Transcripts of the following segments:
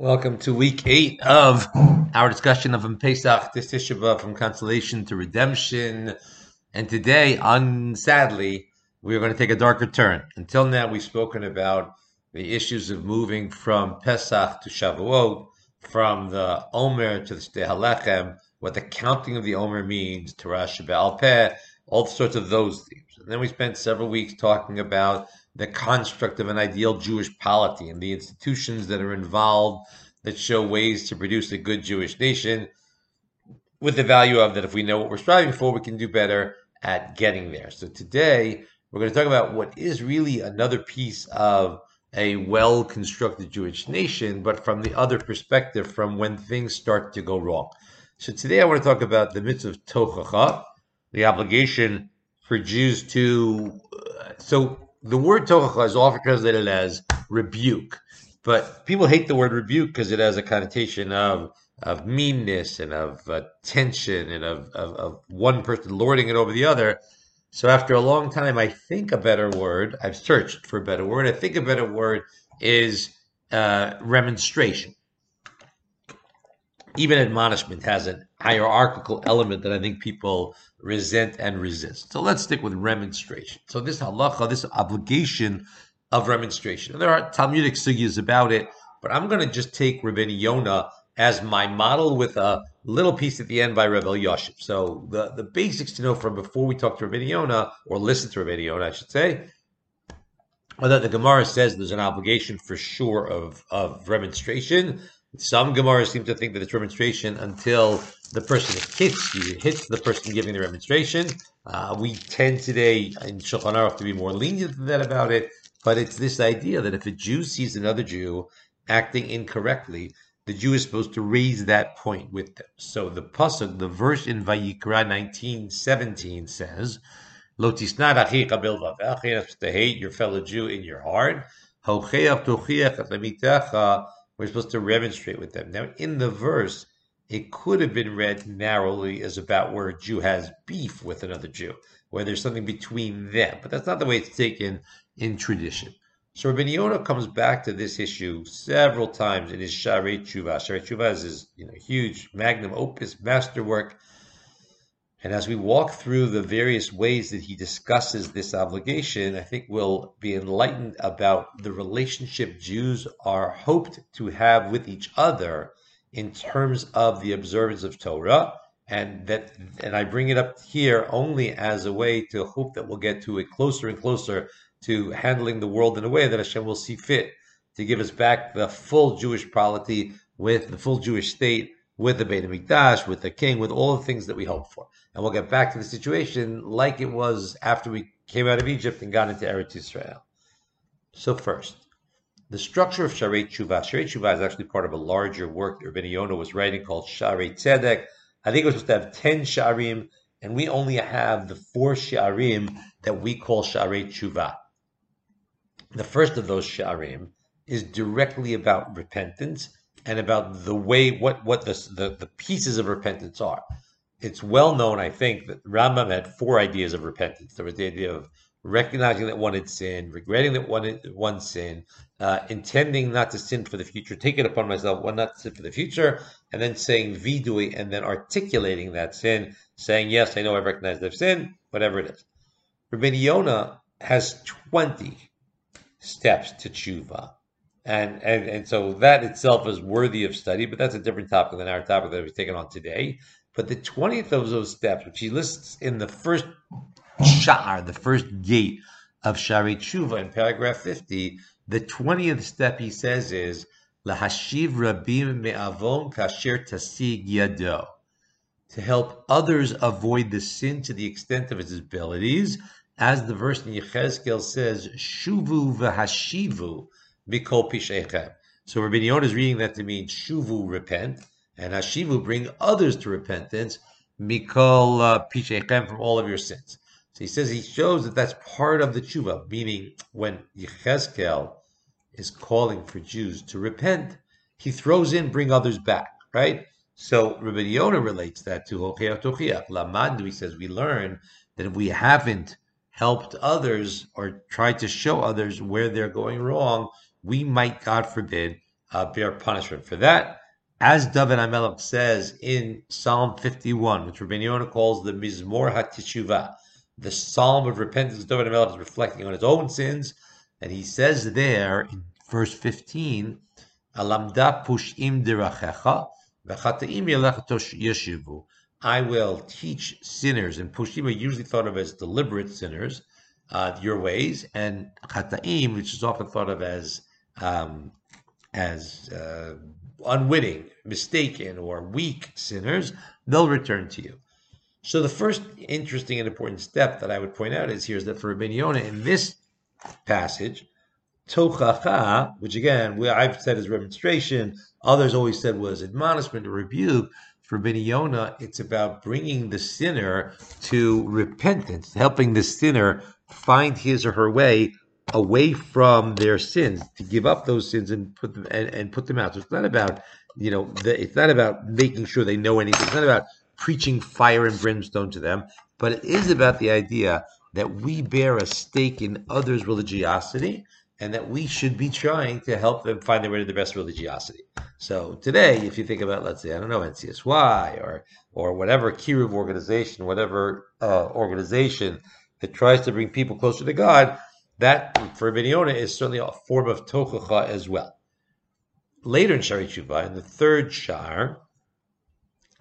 Welcome to week eight of our discussion of Pesach, this Tisha from consolation to redemption. And today, unsadly, we are going to take a darker turn. Until now, we've spoken about the issues of moving from Pesach to Shavuot, from the Omer to the Shtei Halechem, what the counting of the Omer means, to Rashi Be'al Peh, all sorts of those themes. And then we spent several weeks talking about the construct of an ideal Jewish polity and the institutions that are involved that show ways to produce a good Jewish nation with the value of that if we know what we're striving for, we can do better at getting there. So today we're going to talk about what is really another piece of a well constructed Jewish nation, but from the other perspective, from when things start to go wrong. So today I want to talk about the mitzvah of tochacha, the obligation for Jews to. Uh, so the word tochacha is often translated as rebuke, but people hate the word rebuke because it has a connotation of of meanness and of uh, tension and of, of, of one person lording it over the other. So after a long time, I think a better word. I've searched for a better word. I think a better word is uh, remonstration. Even admonishment has a hierarchical element that I think people resent and resist. So let's stick with remonstration. So this halacha, this obligation of remonstration. And there are Talmudic sugyas about it, but I'm going to just take Rabbeinu Yonah as my model with a little piece at the end by Rebbe Yoshib. So the, the basics to know from before we talk to Rabbeinu Yonah, or listen to Rabbeinu Yonah, I should say, are that the Gemara says there's an obligation for sure of, of remonstration. Some Gemaras seem to think that it's remonstration until the person that hits you, hits the person giving the remonstration. Uh, we tend today in Shulchan Aruch to be more lenient than that about it, but it's this idea that if a Jew sees another Jew acting incorrectly, the Jew is supposed to raise that point with them. So the pasuk, the verse in Vayikra 19:17 says, "Lo to hate your fellow Jew in your heart. We're supposed to remonstrate with them. Now, in the verse, it could have been read narrowly as about where a Jew has beef with another Jew, where there's something between them. But that's not the way it's taken in tradition. So Rabbi Yonah comes back to this issue several times in his Sharei Tshuva. Sharei Tshuva is his you know, huge magnum opus masterwork. And as we walk through the various ways that he discusses this obligation, I think we'll be enlightened about the relationship Jews are hoped to have with each other in terms of the observance of Torah, and that and I bring it up here only as a way to hope that we'll get to it closer and closer to handling the world in a way that Hashem will see fit to give us back the full Jewish polity with the full Jewish state, with the Beit HaMikdash, with the king, with all the things that we hope for. And we'll get back to the situation like it was after we came out of Egypt and got into Eretz Israel. So first, the structure of Sharei Tshuva. Sharei Tshuva is actually part of a larger work that Rabbi Yonah was writing called Sharei Tzedek. I think it was supposed to have 10 Sharim, and we only have the four Sharim that we call Sharei Tshuva. The first of those Sharim is directly about repentance and about the way, what, what the, the, the pieces of repentance are. It's well known, I think, that Rambam had four ideas of repentance. There was the idea of recognizing that one had sinned, regretting that one one sin, uh, intending not to sin for the future, taking it upon myself one not to sin for the future, and then saying vidui, and then articulating that sin, saying yes, I know I recognize I've sinned, whatever it is. Rabbi Yonah has twenty steps to tshuva. And, and and so that itself is worthy of study, but that's a different topic than our topic that we've taken on today. But the 20th of those steps, which he lists in the first sha'ar, the first gate of Sharei Tshuva in paragraph 50, the 20th step he says is, Lahashiv Rabim Me'avon Kasher Tasig Yado. To help others avoid the sin to the extent of his abilities, as the verse in Yechezkel says, Shuvu v'hashivu mikol pishechem. So Rabbi Yonah is reading that to mean Shuvu, repent, and Hashivu, bring others to repentance, mikol uh, pishechem, from all of your sins. So he says he shows that that's part of the tshuva, meaning when Yechezkel is calling for Jews to repent, he throws in bring others back, right? So Rabbi Yonah relates that to Hocheach Tochiach. Lamandu, he says, we learn that if we haven't helped others or tried to show others where they're going wrong, we might, God forbid, uh, bear punishment for that. As David HaMelech says in Psalm 51, which Rabbi Yonah calls the Mizmor HaTeshuva, the Psalm of repentance, David HaMelech is reflecting on his own sins, and he says there in verse 15, Alamda pushim derachecha, v'chataim yeshivu. I will teach sinners, and pushim are usually thought of as deliberate sinners, uh, your ways, and chataim, which is often thought of as um, as uh, unwitting, mistaken, or weak sinners, they'll return to you. So the first interesting and important step that I would point out is here is that for Rabbi Yonah in this passage, tochacha, which again I've said is remonstration, others always said was admonishment or rebuke. For Rabbi Yonah, it's about bringing the sinner to repentance, helping the sinner find his or her way away from their sins, to give up those sins and put them and, and put them out. So it's not about you know the, it's not about making sure they know anything. It's not about preaching fire and brimstone to them, but it is about the idea that we bear a stake in others' religiosity and that we should be trying to help them find their way to the best religiosity. So today, if you think about, let's say, I don't know, NCSY or or whatever Kiruv organization, whatever uh, organization that tries to bring people closer to God, that for Yonah is certainly a form of tochacha as well. Later in Sharei Tshuva, in the third shar,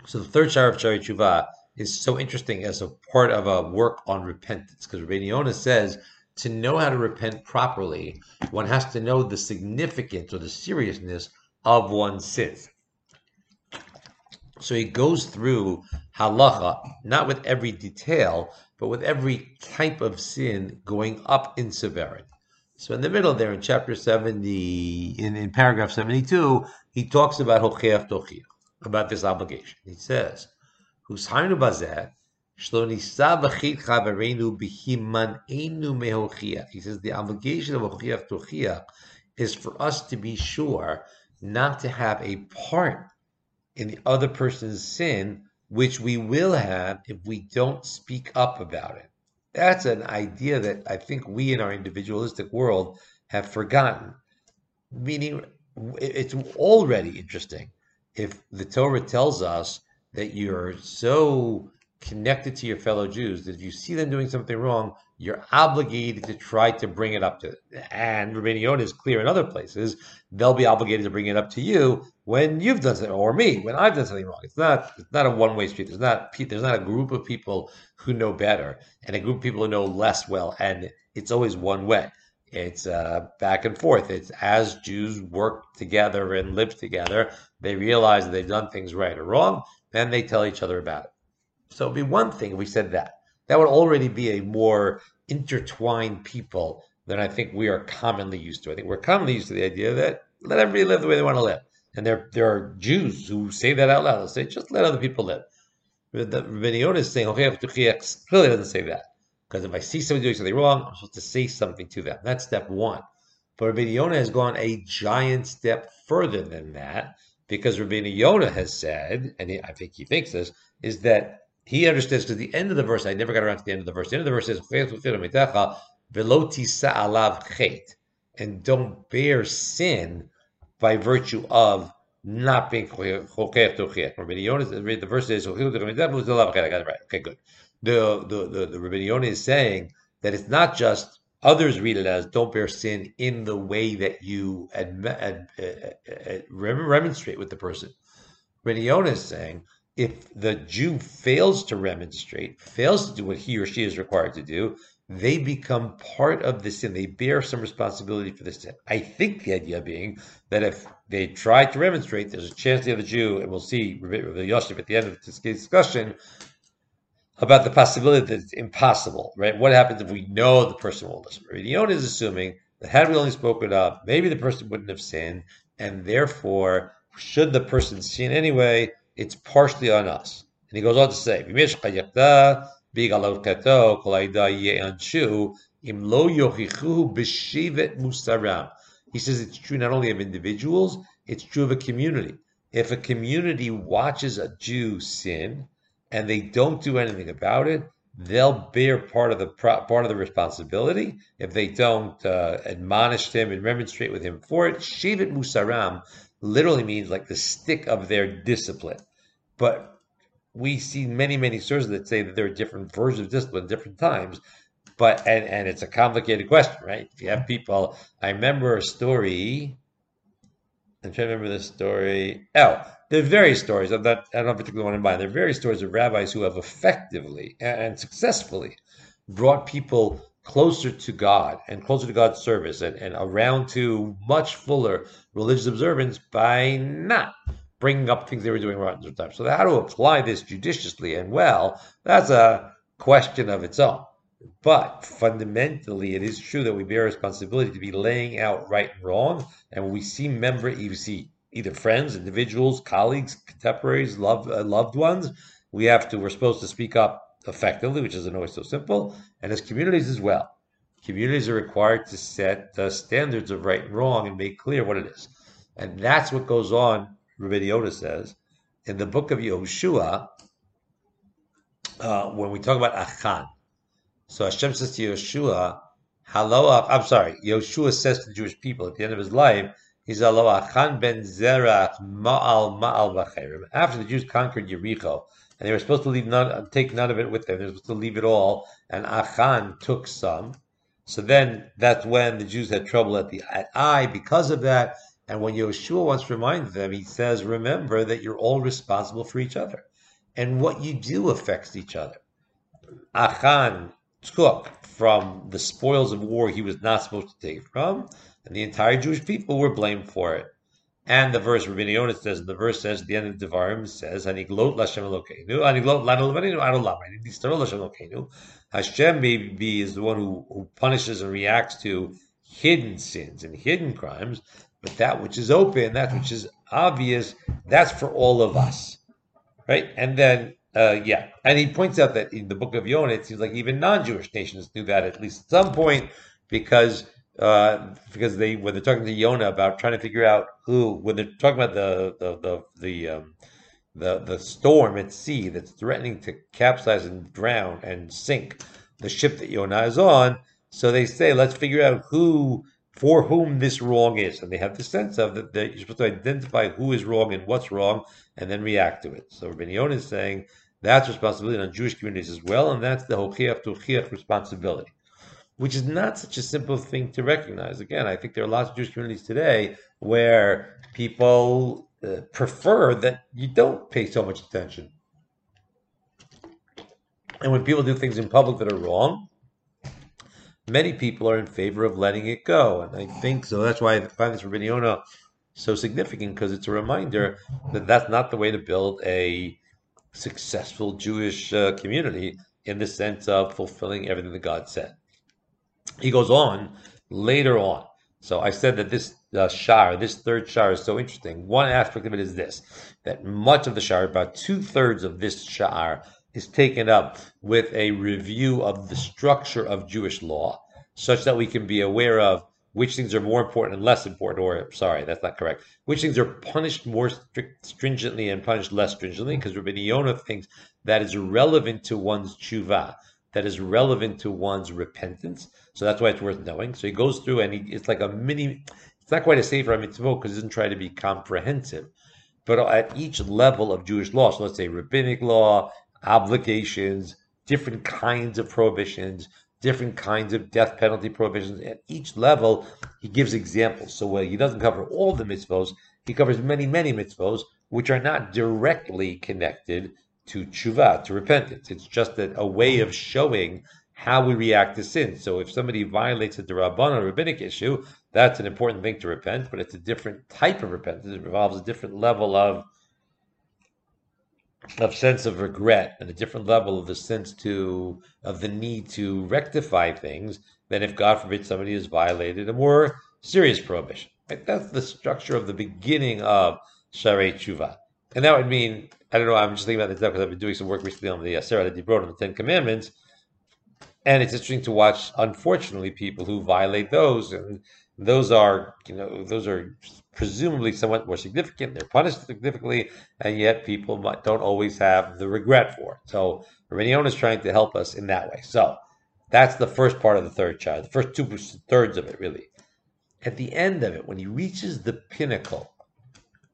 so the third shar of Sharei Tshuva is so interesting as a part of a work on repentance, because Rabbi says to know how to repent properly, one has to know the significance or the seriousness of one's sins. So he goes through halacha, not with every detail, but with every type of sin going up in severity. So in the middle there, in chapter 70, in, in paragraph 72, he talks about hocheach tochiach, about this obligation. He says, Hushainu bazeh, he says the obligation of tochiach is for us to be sure not to have a part in the other person's sin which we will have if we don't speak up about it. That's an idea that I think we in our individualistic world have forgotten. Meaning, it's already interesting if the Torah tells us that you're so connected to your fellow Jews that if you see them doing something wrong, you're obligated to try to bring it up to them. And Rabbeinu Yonah is clear in other places, they'll be obligated to bring it up to you when you've done something, or me, when I've done something wrong. It's not it's not a one-way street. There's not there's not a group of people who know better and a group of people who know less well, and it's always one way. It's uh, back and forth. It's as Jews work together and live together, they realize that they've done things right or wrong, then they tell each other about it. So it'd be one thing if we said that. That would already be a more intertwined people than I think we are commonly used to. I think we're commonly used to the idea that let everybody live the way they want to live. And there, there are Jews who say that out loud. They say, just let other people live. Rabbi is saying, okay, clearly doesn't say that. Because if I see somebody doing something wrong, I'm supposed to say something to them. That's step one. But Rabbi Yonah has gone a giant step further than that because Rabbi Yonah has said, and I think he thinks this, is that he understands because the end of the verse, I never got around to the end of the verse. The end of the verse says, and don't bear sin by virtue of not being choker The verse is, okay, good. The, the, the, the Rabbi is saying that it's not just others read it as don't bear sin in the way that you ad, ad, ad, remonstrate with the person. Rabbi is saying if the Jew fails to remonstrate, fails to do what he or she is required to do, they become part of the sin. They bear some responsibility for the sin. I think the idea being that if they try to remonstrate, there's a chance the other Jew, and we'll see the Yosef at the end of this discussion about the possibility that it's impossible, right? What happens if we know the person will listen? Yonah is assuming that had we only spoken up, maybe the person wouldn't have sinned, and therefore, should the person sin anyway, it's partially on us. And he goes on to say, he says it's true not only of individuals, it's true of a community. If a community watches a Jew sin and they don't do anything about it, they'll bear part of the part of the responsibility if they don't uh, admonish him and remonstrate with him for it. Shevet musaram literally means like the stick of their discipline, but we see many many sources that say that there are different versions of discipline different times. But and and it's a complicated question, right? If you have people, I remember a story. I'm trying to remember this story. Oh, there are various stories. I'm not, I don't have a particular one in mind. There are various stories of rabbis who have effectively and successfully brought people closer to God and closer to God's service and, and around to much fuller religious observance by not bringing up things they were doing wrong at the time. So how to apply this judiciously and well, that's a question of its own. But fundamentally, it is true that we bear responsibility to be laying out right and wrong. And we see member, you see either friends, individuals, colleagues, contemporaries, loved uh, loved ones, we have to. We're supposed to speak up effectively, which isn't always so simple, and as communities as well. Communities are required to set the standards of right and wrong and make clear what it is, and that's what goes on. Yoda says in the book of Yehoshua uh, when we talk about Achan. So Hashem says to Yehoshua, "Hello, I'm sorry." Yehoshua says to the Jewish people at the end of his life He's ben Zerach Ma'al Ma'al. After the Jews conquered Yericho, and they were supposed to leave none, take none of it with them. They were supposed to leave it all, and Achan took some. So then that's when the Jews had trouble at the at Ai because of that. And when Yehoshua wants to remind them, he says, "Remember that you're all responsible for each other, and what you do affects each other." Achan took from the spoils of war he was not supposed to take from, and the entire Jewish people were blamed for it. And the verse Rabbi Yonah says, the verse says at the end of Devarim says, "Aniglot Lashem Elokeinu, Aniglot Lanu Levaninu Adolam." Lashem Elokeinu. Hashem maybe is the one who, who punishes and reacts to hidden sins and hidden crimes, but that which is open, that which is obvious, that's for all of us, right? And then, uh, yeah, and he points out that in the book of Yonah, it seems like even non-Jewish nations do that at least at some point, because uh, because they when they're talking to Yona about trying to figure out who when they're talking about the the the the um, the, the storm at sea that's threatening to capsize and drown and sink the ship that Yonah is on. So they say, let's figure out who for whom this wrong is, and they have the sense of that you're supposed to identify who is wrong and what's wrong, and then react to it. So Rabbi Yonah is saying that's responsibility on Jewish communities as well, and that's the hochiach to responsibility which is not such a simple thing to recognize. Again, I think there are lots of Jewish communities today where people uh, prefer that you don't pay so much attention. And when people do things in public that are wrong, many people are in favor of letting it go. And I think so. That's why I find this Rabbi Yonah so significant because it's a reminder that that's not the way to build a successful Jewish uh, community in the sense of fulfilling everything that God said. He goes on later on. So I said that this uh, this third shar, is so interesting. One aspect of it is this: that much of the shar, about two thirds of this shar, is taken up with a review of the structure of Jewish law, such that we can be aware of which things are more important and less important, or sorry, that's not correct. Which things are punished more strict, stringently and punished less stringently, because Rabbi Yonah thinks that is relevant to one's tshuva that is relevant to one's repentance. So that's why it's worth knowing. So he goes through and he, it's like a mini, it's not quite a Sefer mitzvot because he doesn't try to be comprehensive. But at each level of Jewish law, so let's say rabbinic law, obligations, different kinds of prohibitions, different kinds of death penalty prohibitions. At each level, he gives examples. So while he doesn't cover all the mitzvos, he covers many, many mitzvos, which are not directly connected to tshuva, to repentance. It's just a, a way of showing how we react to sin. So if somebody violates a Rabban rabbinic issue, that's an important thing to repent, but it's a different type of repentance. It involves a different level of of sense of regret and a different level of the sense to of the need to rectify things than if God forbid somebody has violated a more serious prohibition. Right? That's the structure of the beginning of Sharei Tshuva. And that would mean, I don't know, I'm just thinking about this because I've been doing some work recently on the uh, Aseret Dibrot on the Ten Commandments. And it's interesting to watch, unfortunately, people who violate those. And those are, you know, those are presumably somewhat more significant. They're punished significantly, and yet people don't always have the regret for it. So Rabbeinu is trying to help us in that way. So that's the first part of the third child, the first two thirds of it, really. At the end of it, when he reaches the pinnacle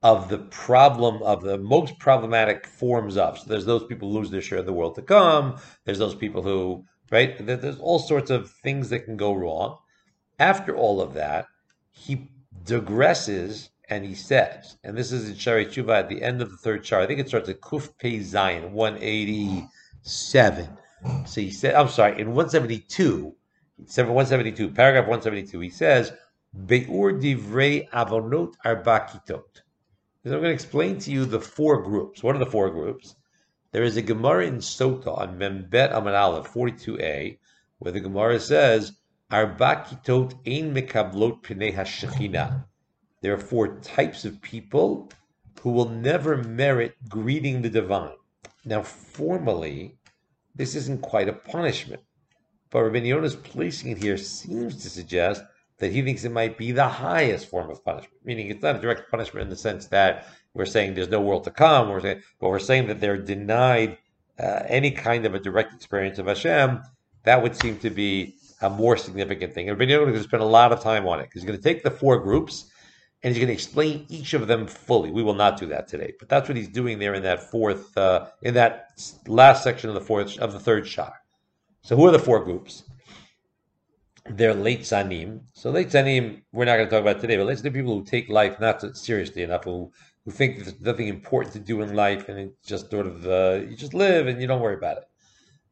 of the problem of the most problematic forms of, so there's those people who lose their share of the world to come. There's those people who, right? There's all sorts of things that can go wrong. After all of that, he digresses and he says, and this is in Sharei Tshuva at the end of the third chart. I think it starts at Kuf Pei Zayin, 187. So he said, I'm sorry, in 172, 172, paragraph 172, he says, Beur divrei avonot arbakitot. I'm going to explain to you the four groups. What are the four groups? There is a Gemara in Sota on Membet Amar Aleph 42a, where the Gemara says, Arbakitot ein mekablot. There are four types of people who will never merit greeting the divine. Now, formally, this isn't quite a punishment. But Rabbi Yona's placing it here seems to suggest that he thinks it might be the highest form of punishment, meaning it's not a direct punishment in the sense that we're saying there's no world to come, we're saying, but we're saying that they're denied uh, any kind of a direct experience of Hashem. That would seem to be a more significant thing. And Yonah is going to spend a lot of time on it because he's going to take the four groups and he's going to explain each of them fully. We will not do that today, but that's what he's doing there in that fourth, uh, in that last section of the fourth of the third shot. So, who are the four groups? They're leitzanim. So, leitzanim, we're not going to talk about today, but leitzanim people who take life not seriously enough, who who think there's nothing important to do in life, and just sort of uh, you just live and you don't worry about it.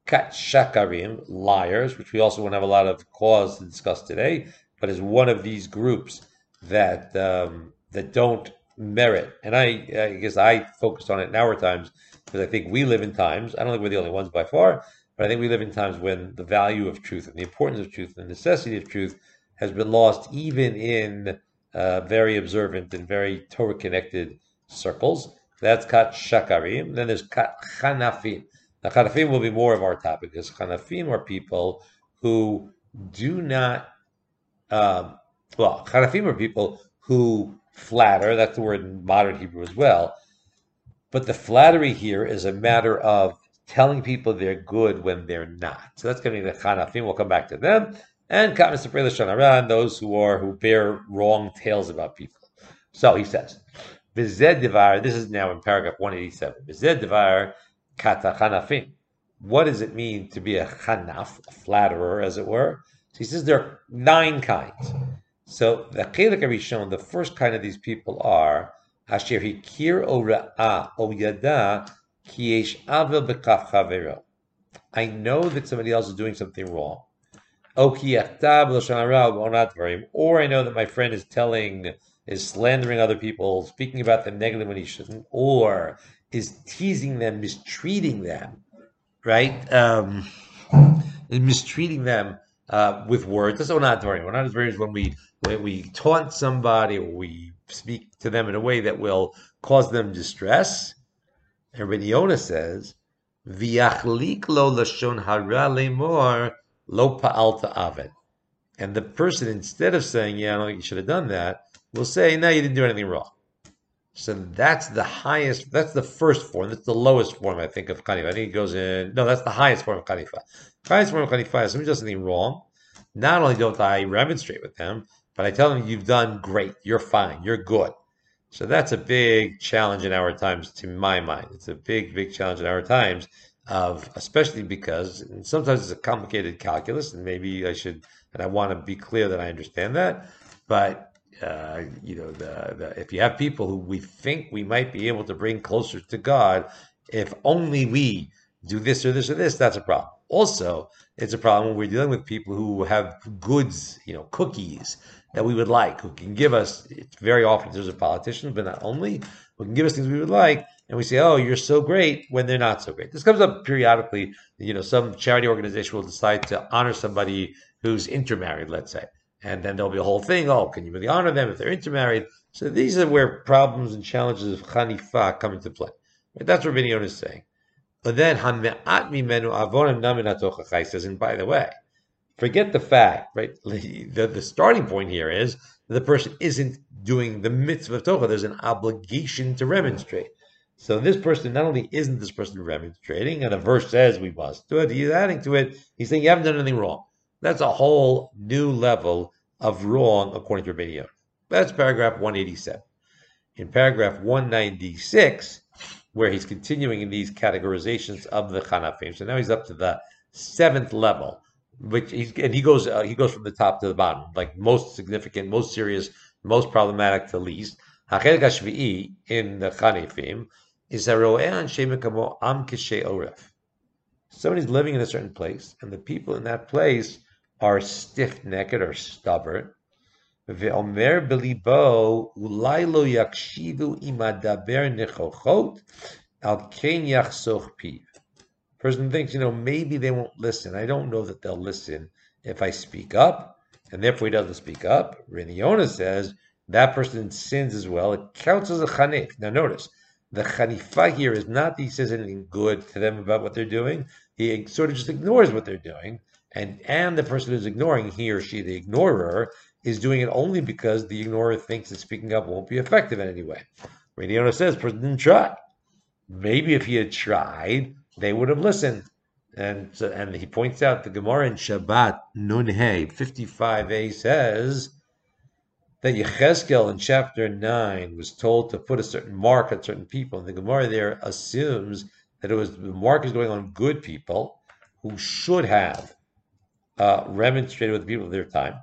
Kat shakarim, liars, which we also won't have a lot of cause to discuss today, but is one of these groups that um, that don't merit. And I, I guess I focus on it in our times because I think we live in times. I don't think we're the only ones by far, but I think we live in times when the value of truth and the importance of truth and the necessity of truth has been lost, even in uh, very observant and very Torah connected circles. That's kat shakarim. Then there's kat chanafim. Now, chanafim will be more of our topic because chanafim are people who do not. Um, well, Chanafim are people who flatter. That's the word in modern Hebrew as well. But the flattery here is a matter of telling people they're good when they're not. So that's going to be the Chanafim. We'll come back to them. And and those who are who bear wrong tales about people. So he says, Vized Devar, this is now in paragraph 187. Vized Devar Kata Chanafim. What does it mean to be a chanaf, a flatterer, as it were? So he says there are nine kinds. So the chelik rishon, the first kind of these people are asher hikir o ra'a o yada I know that somebody else is doing something wrong. Or I know that my friend is telling, is slandering other people, speaking about them negatively when he shouldn't, or is teasing them, mistreating them, right? Um, mistreating them uh, with words. That's onadvarim. Onadvarim is when we when we taunt somebody or we speak to them in a way that will cause them distress. And Rabbi Yonah says, "V'yachlik lo lashon hara lemor lo pa'alta aved." And the person, instead of saying, "Yeah, no, you should have done that," will say, "No, you didn't do anything wrong." So that's the highest. That's the first form. That's the lowest form, I think, of kanifa. I think it goes in. No, that's the highest form of kanifa. Highest form of kanifa is somebody does something wrong. Not only don't I remonstrate with them, but I tell them you've done great. You're fine. You're good. So that's a big challenge in our times, to my mind. It's a big, big challenge in our times of, especially because sometimes it's a complicated calculus, and maybe I should, and I want to be clear that I understand that. But uh, you know, the, the, if you have people who we think we might be able to bring closer to God, if only we do this or this or this, that's a problem. Also, it's a problem when we're dealing with people who have goods, you know, cookies that we would like, who can give us, very often there's a politician, but not only, who can give us things we would like, and we say, oh, you're so great when they're not so great. This comes up periodically. You know, some charity organization will decide to honor somebody who's intermarried, let's say and then there'll be a whole thing. Oh, can you really honor them if they're intermarried? So these are where problems and challenges of chanifa come into play. Right? That's what Rabbi is saying. But then says, and by the way, forget the fact, right? The, the starting point here is the person isn't doing the mitzvah of Torah. There's an obligation to remonstrate. So this person not only isn't this person remonstrating, and the verse says we must do it, he's adding to it, he's saying you haven't done anything wrong. That's a whole new level of wrong according to Rabbi That's paragraph 187. In paragraph 196, where he's continuing in these categorizations of the Chanafim, so now he's up to the seventh level, which he's and he goes uh, he goes from the top to the bottom, like most significant, most serious, most problematic to least. Hachedek Hashvi'i in the Chanifim is Haroean shemekamot Am Kishe Oref. Somebody's living in a certain place, and the people in that place are stiff necked or stubborn. Ve'omer belibo ulai lo yakshivu imadaber nechochot al ken yachsoch piv. Person thinks, you know, maybe they won't listen. I don't know that they'll listen if I speak up, and therefore he doesn't speak up. Rabbeinu Yonah says that person sins as well. It counts as a chanif. Now notice, the chanifa here is not that he says anything good to them about what they're doing. He sort of just ignores what they're doing and and the person who's ignoring he or she, the ignorer, is doing it only because the ignorer thinks that speaking up won't be effective in any way. Rabbi Yonah says, person didn't try. Maybe if he had tried, they would have listened. And and he points out the Gemara in Shabbat Nun Hey 55a says that Yechezkel in chapter 9 was told to put a certain mark on certain people. And the Gemara there assumes that it was the mark is going on good people who should have uh, remonstrated with the people of their time.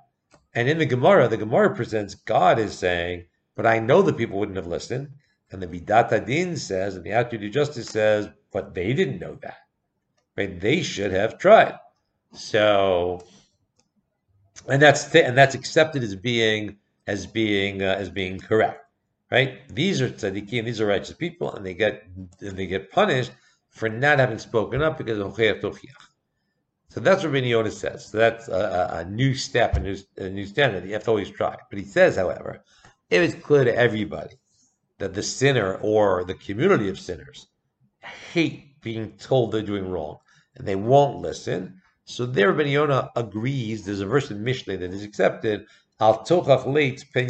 And in the Gemara, the Gemara presents God is saying, but I know the people wouldn't have listened. And the Midat HaDin says, and the Attitude of Justice says, but they didn't know that. Right? They should have tried. So, and that's th- and that's accepted as being as being uh, as being correct, right? These are tzaddikim, these are righteous people, and they get and they get punished for not having spoken up because of so that's what Rabbi Yonah says. So that's a, a, new step, a new, a new standard. You have to always try. But he says, however, it's clear to everybody that the sinner or the community of sinners hate being told they're doing wrong and they won't listen, so there Rabbi Yonah agrees. There's a verse in Mishlei that is accepted. Al tochach late pen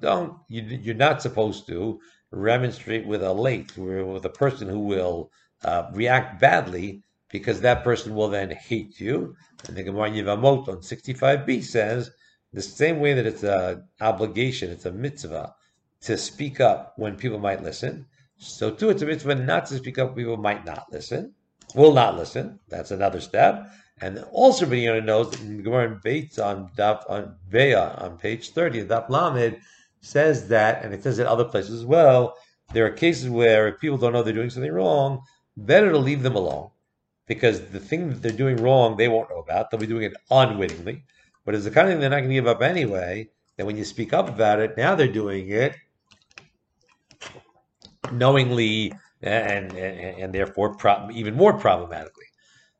Don't you, you're not supposed to remonstrate with a late, with a person who will uh, react badly because that person will then hate you. And the Gemara Yevamot on 65b says the same way that it's an obligation, it's a mitzvah to speak up when people might listen. So too, it's a mitzvah not to speak up. People might not listen, will not listen. That's another step. And also, Benyono knows that Gemara in Beitzah on Daf on on page thirty, Daf Lamed says that, and it says in other places as well. There are cases where if people don't know they're doing something wrong, better to leave them alone because the thing that they're doing wrong, they won't know about. They'll be doing it unwittingly. But it's the kind of thing they're not going to give up anyway. That when you speak up about it, now they're doing it knowingly eh, and and, and therefore pro- even more problematically.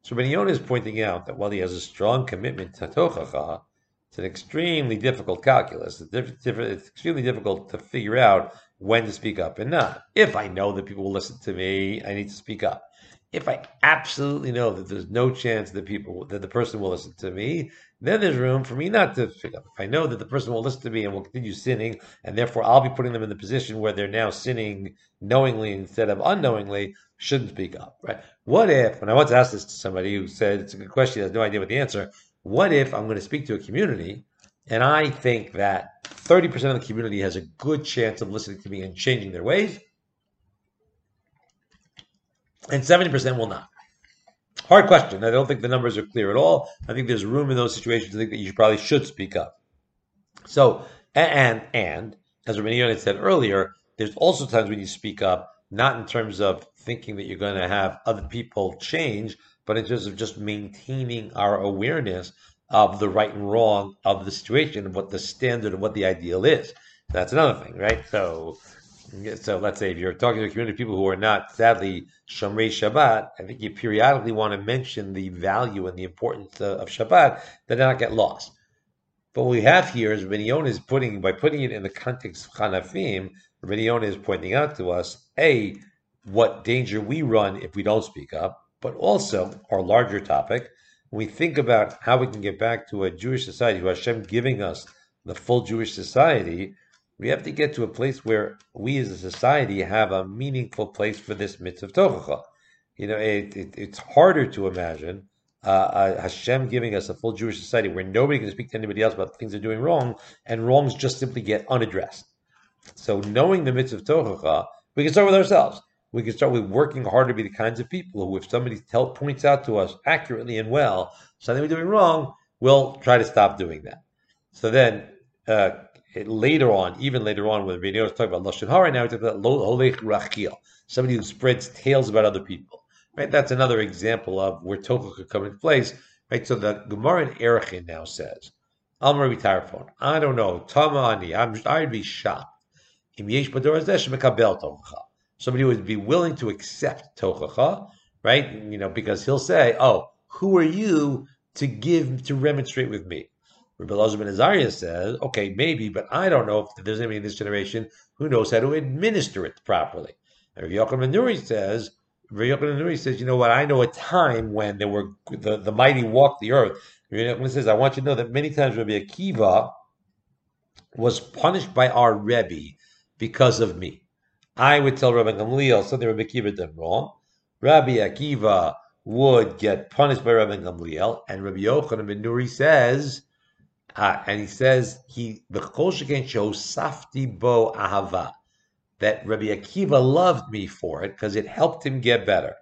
So Ben Yonah is pointing out that while he has a strong commitment to tochacha, it's an extremely difficult calculus. It's, diff- it's extremely difficult to figure out when to speak up and not. If I know that people will listen to me, I need to speak up if I absolutely know that there's no chance that people that the person will listen to me, then there's room for me not to speak up. If I know that the person will listen to me and will continue sinning, and therefore I'll be putting them in the position where they're now sinning knowingly instead of unknowingly, shouldn't speak up. Right? What if? And I once asked this to somebody who said it's a good question, has no idea what the answer. What if I'm going to speak to a community and I think that 30% of the community has a good chance of listening to me and changing their ways? And 70% will not. Hard question. I don't think the numbers are clear at all. I think there's room in those situations to think that you probably should speak up. So, and, and, as had said earlier, there's also times when you speak up, not in terms of thinking that you're going to have other people change, but in terms of just maintaining our awareness of the right and wrong of the situation and what the standard and what the ideal is. That's another thing, right? So, so let's say if you're talking to a community of people who are not sadly Shomrei Shabbat, I think you periodically want to mention the value and the importance of Shabbat that they not get lost. But what we have here is Rabbi is putting by putting it in the context of Chanafim, Rabbi is pointing out to us a what danger we run if we don't speak up, but also our larger topic we think about how we can get back to a Jewish society, who Hashem giving us the full Jewish society, we have to get to a place where we as a society have a meaningful place for this mitzvah tochacha. You know, it, it, it's harder to imagine uh, Hashem giving us a full Jewish society where nobody can speak to anybody else about things they're doing wrong, and wrongs just simply get unaddressed. So, knowing the mitzvah tochacha, we can start with ourselves. We can start with working hard to be the kinds of people who, if somebody tell, points out to us accurately and well something we're doing wrong, we'll try to stop doing that. So then, uh, later on, even later on, when the video is talking about lashon hara, now we about holech rachil, somebody who spreads tales about other people. Right, that's another example of where tocha could come into place. Right, so the Gemara in Erechim now says, Amar Tarfon, I don't know, Tamani, I'm, I'd be shocked. Somebody would be willing to accept tochacha, right? You know, because he'll say, "Oh, who are you to give to remonstrate with me?" Rabbi Elazar ben Azariah says, "Okay, maybe, but I don't know if there's anybody in this generation who knows how to administer it properly." And Rabbi Yochanan ben Nuri says, Rabbi Yochanan ben Nuri says, "You know what? I know a time when there were the, the mighty walked the earth." Rabbi Yochanan says, "I want you to know that many times Rabbi Akiva was punished by our Rebbe." because of me. I would tell Rabbi Gamliel something Rabbi Akiva did wrong. Rabbi Akiva would get punished by Rabbi Gamliel, and Rabbi Yochanan ben Nuri says, uh, and he says he the Kol Sheken show Safti Bo Ahava that Rabbi Akiva loved me for it because it helped him get better,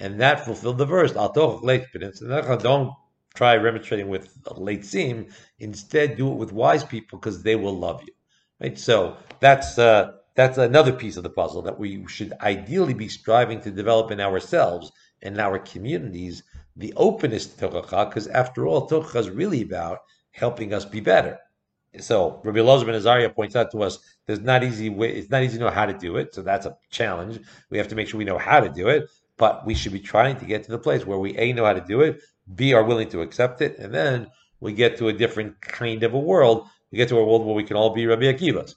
and that fulfilled the verse. Don't try remonstrating with late seam. Instead, do it with wise people because they will love you. Right? So that's uh, that's another piece of the puzzle that we should ideally be striving to develop in ourselves and in our communities. The openness to Tochacha, because after all, Tochacha is really about helping us be better. So Rabbi Elazar ben Azariah points out to us there's not easy way it's not easy to know how to do it. So that's a challenge. We have to make sure we know how to do it, but we should be trying to get to the place where we A know how to do it, B are willing to accept it, and then we get to a different kind of a world we get to a world where we can all be Rabbi Akivas.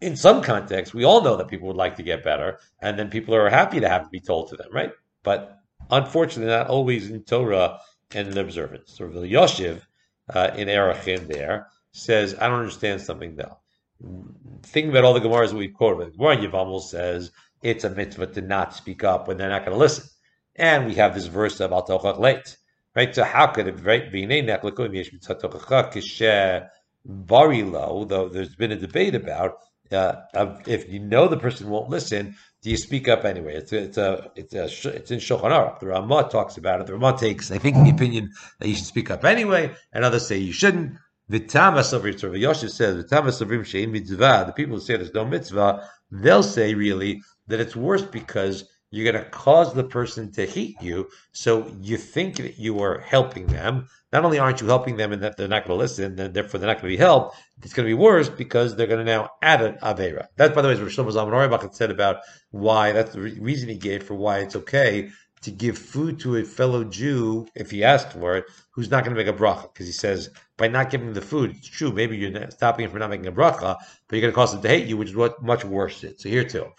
In some contexts, we all know that people would like to get better, and then people are happy to have to be told to them, right? But unfortunately, not always in Torah and in observance. So the Yoshiv uh, in Erechim there says, I don't understand something though. Think about all the Gemaras that we've quoted. The Gemara Yavamel says it's a mitzvah to not speak up when they're not going to listen. And we have this verse of Al late. Right? So how could it right barilo, though there's been a debate about uh, if you know the person won't listen, do you speak up anyway? It's it's a, it's a, it's in Shulchan Aruch. The Ramah talks about it. The Ramah takes, I think, the opinion that you should speak up anyway, and others say you shouldn't. V'tamas of Yosef says v'tamas of shein mitzvah. The people who say there's no mitzvah, they'll say really that it's worse because you're going to cause the person to hate you. So you think that you are helping them. Not only aren't you helping them and that they're not going to listen, and therefore they're not going to be helped, it's going to be worse because they're going to now add an Avera. That, by the way, is what Shlomo Zalman Auerbach said about why, that's the reason he gave for why it's okay to give food to a fellow Jew, if he asked for it, who's not going to make a bracha. Because he says, by not giving the food, it's true, maybe you're stopping him from not making a bracha, but you're going to cause him to hate you, which is what much worse is. So here too.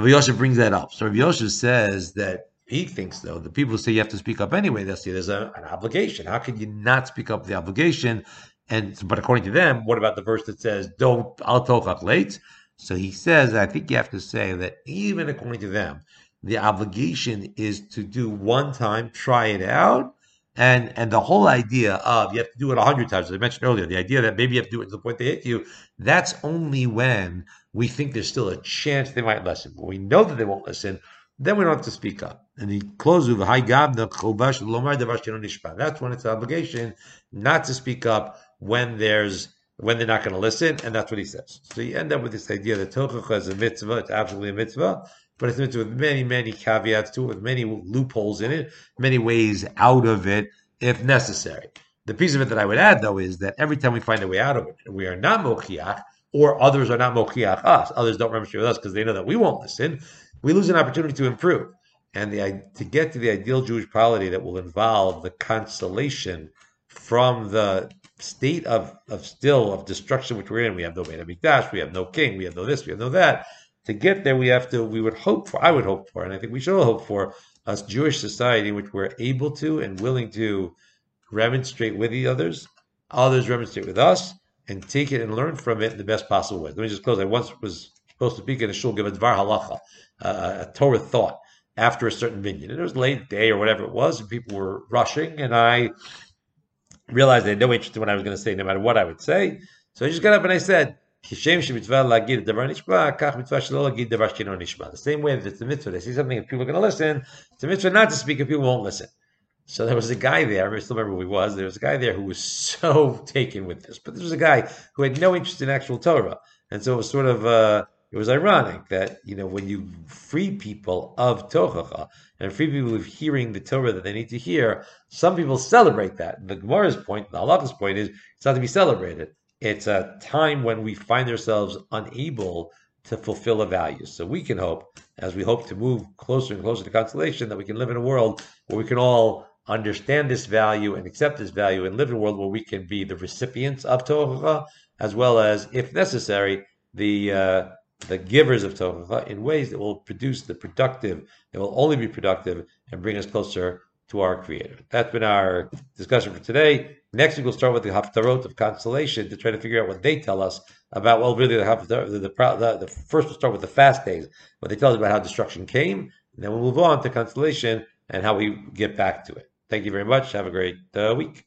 Rabbi Yosef brings that up. So Rabbi Yosef says that he thinks, though, the people say you have to speak up anyway, they'll say there's a, an obligation. How can you not speak up the obligation? And but according to them, what about the verse that says don't al tochach late? So he says, I think you have to say that even according to them, the obligation is to do one time, try it out, and and the whole idea of you have to do it a hundred times, as I mentioned earlier, the idea that maybe you have to do it to the point they hit you, that's only when we think there's still a chance they might listen. But we know that they won't listen, then we don't have to speak up. And he closes with high That's when it's an obligation not to speak up when there's when they're not going to listen, and that's what he says. So you end up with this idea that tochacha is a mitzvah, it's absolutely a mitzvah, but it's a mitzvah with many, many caveats to it, with many loopholes in it, many ways out of it if necessary. The piece of it that I would add, though, is that every time we find a way out of it, we are not mochiach, or others are not mochiach us, others don't remonstrate with us because they know that we won't listen, we lose an opportunity to improve. And the, to get to the ideal Jewish polity that will involve the consolation from the state of, of still of destruction which we're in. We have no Beit HaMikdash, we have no king, we have no this, we have no that. To get there, we have to, we would hope for, I would hope for, and I think we should all hope for a Jewish society in which we're able to and willing to remonstrate with the others, others remonstrate with us, and take it and learn from it in the best possible way. Let me just close. I once was supposed to speak in a shul, give a dvar halacha, a Torah thought after a certain minyan. It was late day or whatever it was, and people were rushing, and I realized they had no interest in what I was going to say, no matter what I would say. So I just got up and I said, the same way that it's the mitzvah, they see something and people are going to listen. It's a mitzvah not to speak if people won't listen. So there was a guy there, I still remember who he was. There was a guy there who was so taken with this, but there was a guy who had no interest in actual Torah. And so it was sort of, uh, it was ironic that, you know, when you free people of Tochacha and free people of hearing the Torah that they need to hear, some people celebrate that. The Gemara's point, the Halakha's point is, it's not to be celebrated it's a time when we find ourselves unable to fulfill a value. So we can hope, as we hope to move closer and closer to consolation, that we can live in a world where we can all understand this value and accept this value and live in a world where we can be the recipients of Torah, as well as, if necessary, the uh, the givers of Torah in ways that will produce the productive, that will only be productive and bring us closer to our Creator. That's been our discussion for today. Next week we'll start with the Haftarot of consolation to try to figure out what they tell us about. Well, really, the Haftarot, the, the, the, first we'll start with the fast days, what they tell us about how destruction came, and then we'll move on to consolation and how we get back to it. Thank you very much. Have a great uh, week.